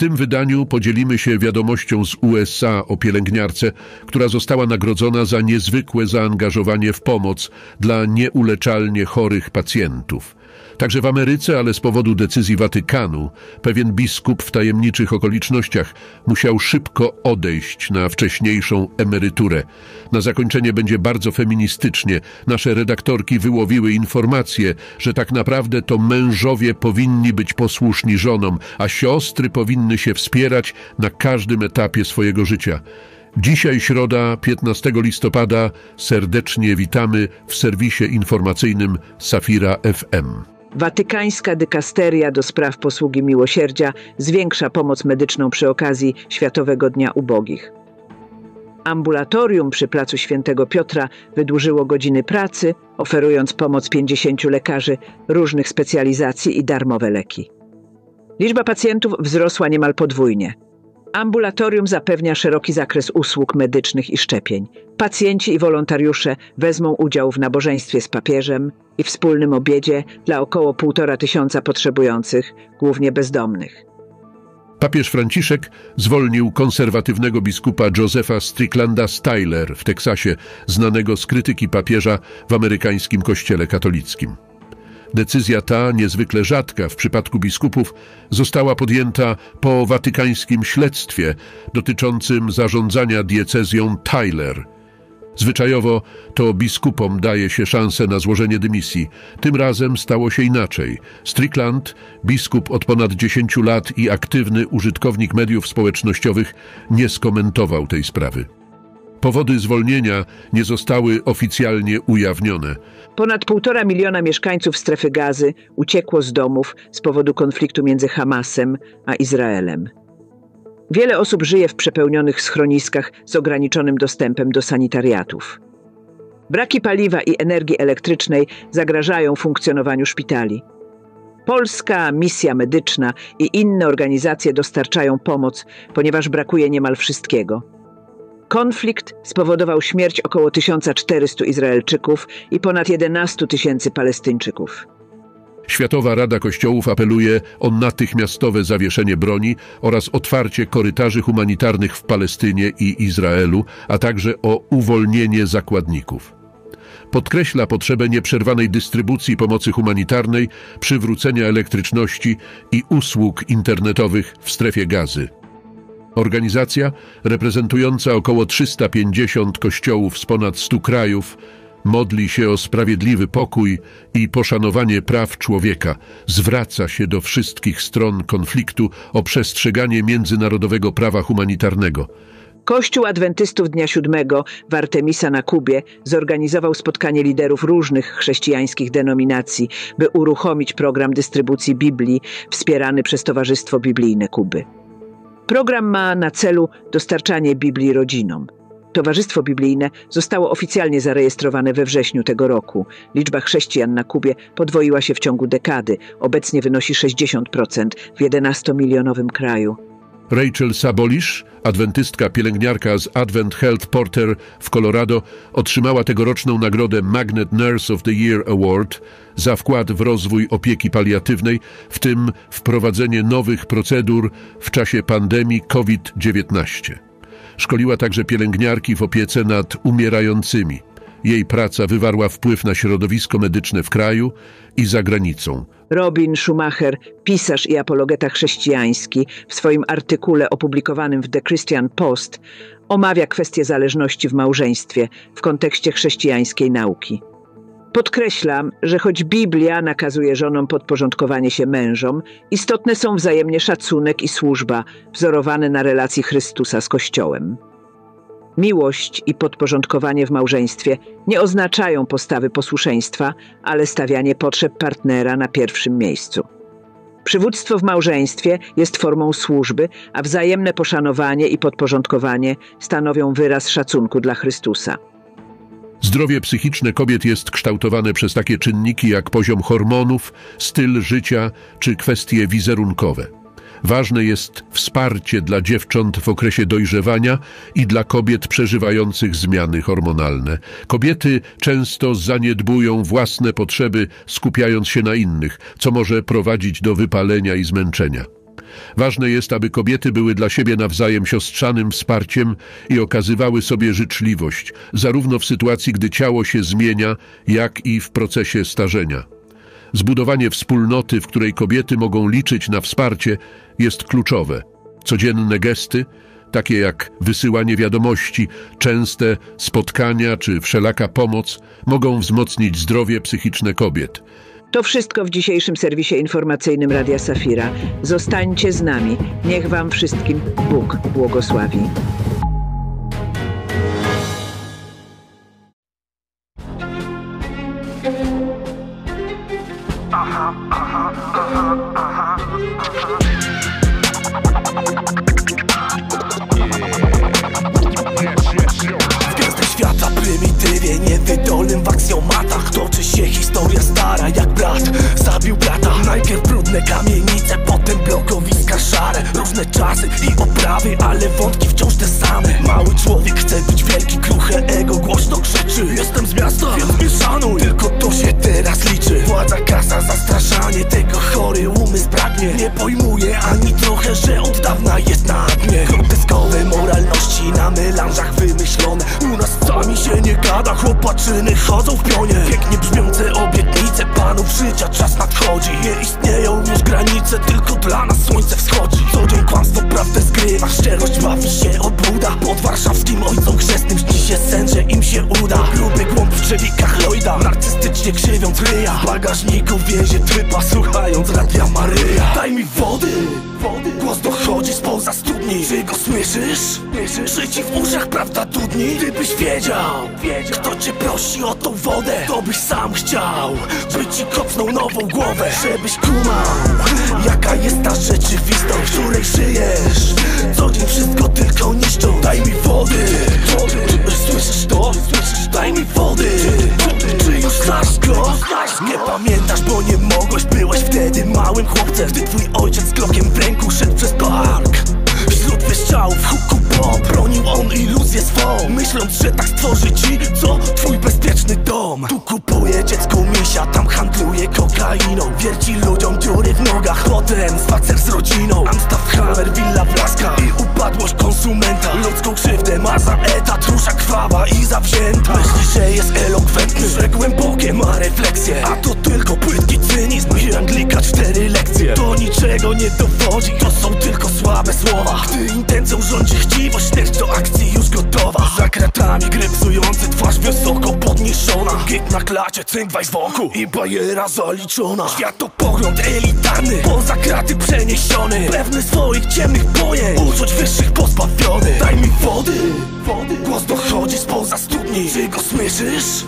tym wydaniu podzielimy się wiadomością z USA o pielęgniarce, która została nagrodzona za niezwykłe zaangażowanie w pomoc dla nieuleczalnie chorych pacjentów. Także w Ameryce, ale z powodu decyzji Watykanu, pewien biskup w tajemniczych okolicznościach musiał szybko odejść na wcześniejszą emeryturę. Na zakończenie będzie bardzo feministycznie. Nasze redaktorki wyłowiły informację, że tak naprawdę to mężowie powinni być posłuszni żonom, a siostry powinny się wspierać na każdym etapie swojego życia. Dzisiaj środa, 15 listopada, serdecznie witamy w serwisie informacyjnym Safira FM. Watykańska dykasteria do spraw posługi miłosierdzia zwiększa pomoc medyczną przy okazji Światowego Dnia Ubogich. Ambulatorium przy Placu Świętego Piotra wydłużyło godziny pracy, oferując pomoc 50 lekarzy różnych specjalizacji i darmowe leki. Liczba pacjentów wzrosła niemal podwójnie. Ambulatorium zapewnia szeroki zakres usług medycznych i szczepień. Pacjenci i wolontariusze wezmą udział w nabożeństwie z papieżem i wspólnym obiedzie dla około półtora tysiąca potrzebujących, głównie bezdomnych. Papież Franciszek zwolnił konserwatywnego biskupa Josepha Stricklanda Styler w Teksasie, znanego z krytyki papieża w amerykańskim kościele katolickim. Decyzja ta, niezwykle rzadka w przypadku biskupów, została podjęta po watykańskim śledztwie dotyczącym zarządzania diecezją Tyler. Zwyczajowo to biskupom daje się szansę na złożenie dymisji. Tym razem stało się inaczej. Strickland, biskup od ponad 10 lat i aktywny użytkownik mediów społecznościowych, nie skomentował tej sprawy. Powody zwolnienia nie zostały oficjalnie ujawnione. Ponad półtora miliona mieszkańców strefy gazy uciekło z domów z powodu konfliktu między Hamasem a Izraelem. Wiele osób żyje w przepełnionych schroniskach z ograniczonym dostępem do sanitariatów. Braki paliwa i energii elektrycznej zagrażają funkcjonowaniu szpitali. Polska misja medyczna i inne organizacje dostarczają pomoc, ponieważ brakuje niemal wszystkiego. Konflikt spowodował śmierć około 1400 Izraelczyków i ponad 11 tysięcy Palestyńczyków. Światowa Rada Kościołów apeluje o natychmiastowe zawieszenie broni oraz otwarcie korytarzy humanitarnych w Palestynie i Izraelu, a także o uwolnienie zakładników. Podkreśla potrzebę nieprzerwanej dystrybucji pomocy humanitarnej, przywrócenia elektryczności i usług internetowych w strefie gazy. Organizacja, reprezentująca około 350 kościołów z ponad 100 krajów, modli się o sprawiedliwy pokój i poszanowanie praw człowieka, zwraca się do wszystkich stron konfliktu o przestrzeganie międzynarodowego prawa humanitarnego. Kościół Adwentystów Dnia Siódmego w Artemisa na Kubie zorganizował spotkanie liderów różnych chrześcijańskich denominacji, by uruchomić program dystrybucji Biblii wspierany przez Towarzystwo Biblijne Kuby. Program ma na celu dostarczanie Biblii rodzinom. Towarzystwo Biblijne zostało oficjalnie zarejestrowane we wrześniu tego roku. Liczba chrześcijan na Kubie podwoiła się w ciągu dekady. Obecnie wynosi 60% w 11-milionowym kraju. Rachel Sabolisz, adwentystka pielęgniarka z Advent Health Porter w Colorado, otrzymała tegoroczną nagrodę Magnet Nurse of the Year Award za wkład w rozwój opieki paliatywnej, w tym wprowadzenie nowych procedur w czasie pandemii COVID-19. Szkoliła także pielęgniarki w opiece nad umierającymi. Jej praca wywarła wpływ na środowisko medyczne w kraju i za granicą. Robin Schumacher, pisarz i apologeta chrześcijański, w swoim artykule opublikowanym w The Christian Post omawia kwestię zależności w małżeństwie w kontekście chrześcijańskiej nauki. Podkreślam, że choć Biblia nakazuje żonom podporządkowanie się mężom, istotne są wzajemnie szacunek i służba, wzorowane na relacji Chrystusa z Kościołem. Miłość i podporządkowanie w małżeństwie nie oznaczają postawy posłuszeństwa, ale stawianie potrzeb partnera na pierwszym miejscu. Przywództwo w małżeństwie jest formą służby, a wzajemne poszanowanie i podporządkowanie stanowią wyraz szacunku dla Chrystusa. Zdrowie psychiczne kobiet jest kształtowane przez takie czynniki jak poziom hormonów, styl życia czy kwestie wizerunkowe. Ważne jest wsparcie dla dziewcząt w okresie dojrzewania i dla kobiet przeżywających zmiany hormonalne. Kobiety często zaniedbują własne potrzeby, skupiając się na innych, co może prowadzić do wypalenia i zmęczenia. Ważne jest, aby kobiety były dla siebie nawzajem siostrzanym wsparciem i okazywały sobie życzliwość, zarówno w sytuacji, gdy ciało się zmienia, jak i w procesie starzenia. Zbudowanie wspólnoty, w której kobiety mogą liczyć na wsparcie, jest kluczowe. Codzienne gesty, takie jak wysyłanie wiadomości, częste spotkania czy wszelaka pomoc, mogą wzmocnić zdrowie psychiczne kobiet. To wszystko w dzisiejszym serwisie informacyjnym Radia Safira. Zostańcie z nami. Niech Wam wszystkim Bóg błogosławi. I oprawy, ale wątki wciąż te same. Mały człowiek chce być wielki, kruche ego głośno krzyczy. Jestem z miasta, więc nie szanuj, tylko to się teraz liczy. Władza, kasa, zastraszanie, tego chory umysł pragnie. Nie pojmuje ani trochę, że od dawna jest na dnie. Groteskowe moralności na melanżach wymyślone. U nas sami się nie gada, chłopaczyny chodzą w pionie. Pięknie brzmiące obietnice, panów życia czas nadchodzi. Nie istnieją już granice, tylko dla nas słońce wschodzi prawdę zgrywa, szczerość bawi się obłuda Pod warszawskim ojcom chrzestnym śni się sen, że im się uda. Gruby głąb w drzewikach Lloyda, narcystycznie krzywiąc ryja. W bagażniku wiezie trypa, słuchając radia Maryja. Daj mi wody, wody. Głos dochodzi spoza studni. Czy go słyszysz? Życi w uszach, prawda dudni? Gdybyś wiedział, kto cię prosi o tą wodę To byś sam chciał, by ci kopnął nową głowę. Żebyś kumał, jaka jest ta rzeczywistość W której żyjesz, co dzień wszystko tylko niszczą. Daj mi wody, słyszysz to? Daj mi wody, czy już znasz go? Nie pamiętasz, bo nie mogłeś, byłeś wtedy małym chłopcem. Gdy twój ojciec z klokiem w ręku szedł przez park Wśród wyszczałów huku bomb Bronił on iluzję swą Myśląc, że tak stworzy ci, co? Twój bezpieczny dom. Tu kupuje dziecku misia, tam handluje kokainą. Wierci ludziom dziury w nogach Potem spacer z rodziną. Amstaff, Hammer, Villa Blaska I upadłość konsumenta. Ludzką krzywdę ma za etat Krwawa i zawzięta. Myśli, że jest elokwentny Że głębokie ma refleksje. A to tylko płytki cynizm I Anglika cztery lekcje. To niczego nie dowodzi To są tylko słabe słowa. Gdy intencją rządzi chciwość Lecz do akcji już gotowa kratami gry psujący Twarz wysoko podniesiona. Git na klacie, cynk z wokół I bajera zaliczona. Światopogląd elitarny Poza kraty przeniesiony. Pewny swoich ciemnych pojęć Uczuć wyższych pozbawiony. Daj mi wody wody. Głos dochodzi spoza studni. Czy go słyszysz?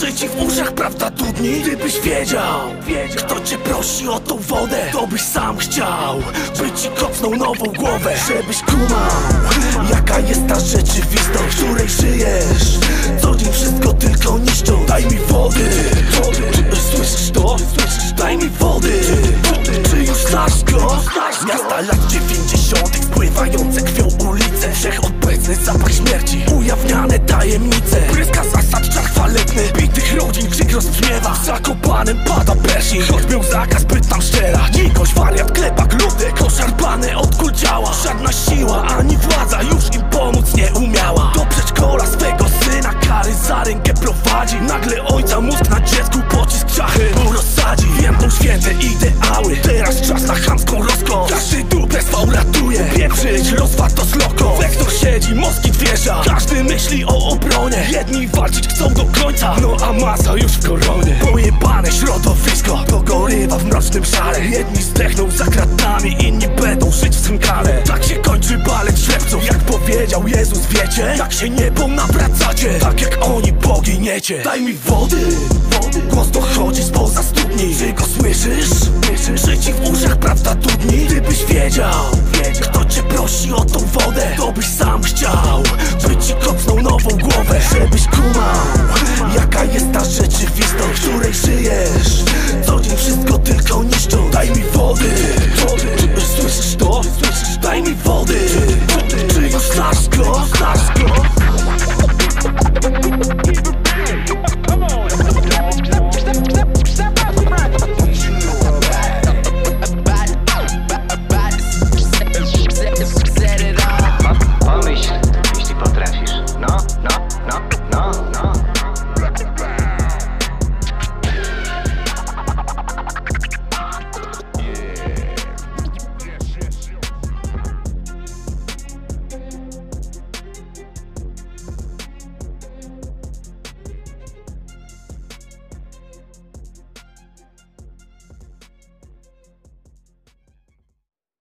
Życi w uszach, prawda dudni? Gdybyś wiedział, kto cię prosi o tą wodę To byś sam chciał, by ci kopnął nową głowę Żebyś kumał, jaka jest ta rzeczywistość której żyjesz, co dzień wszystko tylko niszczą? Daj mi wody, słyszysz to? Daj mi wody, czy już znasz go? Miasta lat 90 spływające krwią ulice. Wszechobecny zapach śmierci Ujawniane tajemnice. Pryska zasad czar chwalebny Bitych rodzin krzyk rozbrzmiewa W Zakopanem pada Pershing Choć był zakaz byt tam szczera Dzikość, wariat, klepa, gludek Oszarpane od kul ciała Żadna siła ani władza już im pomóc nie umiała. Do przedszkola do No a masa już w koronie Pojebane środowisko Pogorywa w mrocznym szale. Jedni zdechną za kratami Inni będą żyć w cynkale Tak się kończy balet ślepców Jak powiedział Jezus, wiecie? Jak się niebo nawracacie Tak jak oni poginiecie. Daj mi wody, wody. Głos dochodzi spoza studni. Czy go słyszysz? Życi w uszach, prawda dudni? Gdybyś wiedział, kto cię prosi o tą wodę To byś sam chciał, Żebyś kumał, jaka jest ta rzeczywistość W której żyjesz, co dzień wszystko tylko niszczą Daj mi wody, słyszysz to? Daj mi wody, czy już znasz go?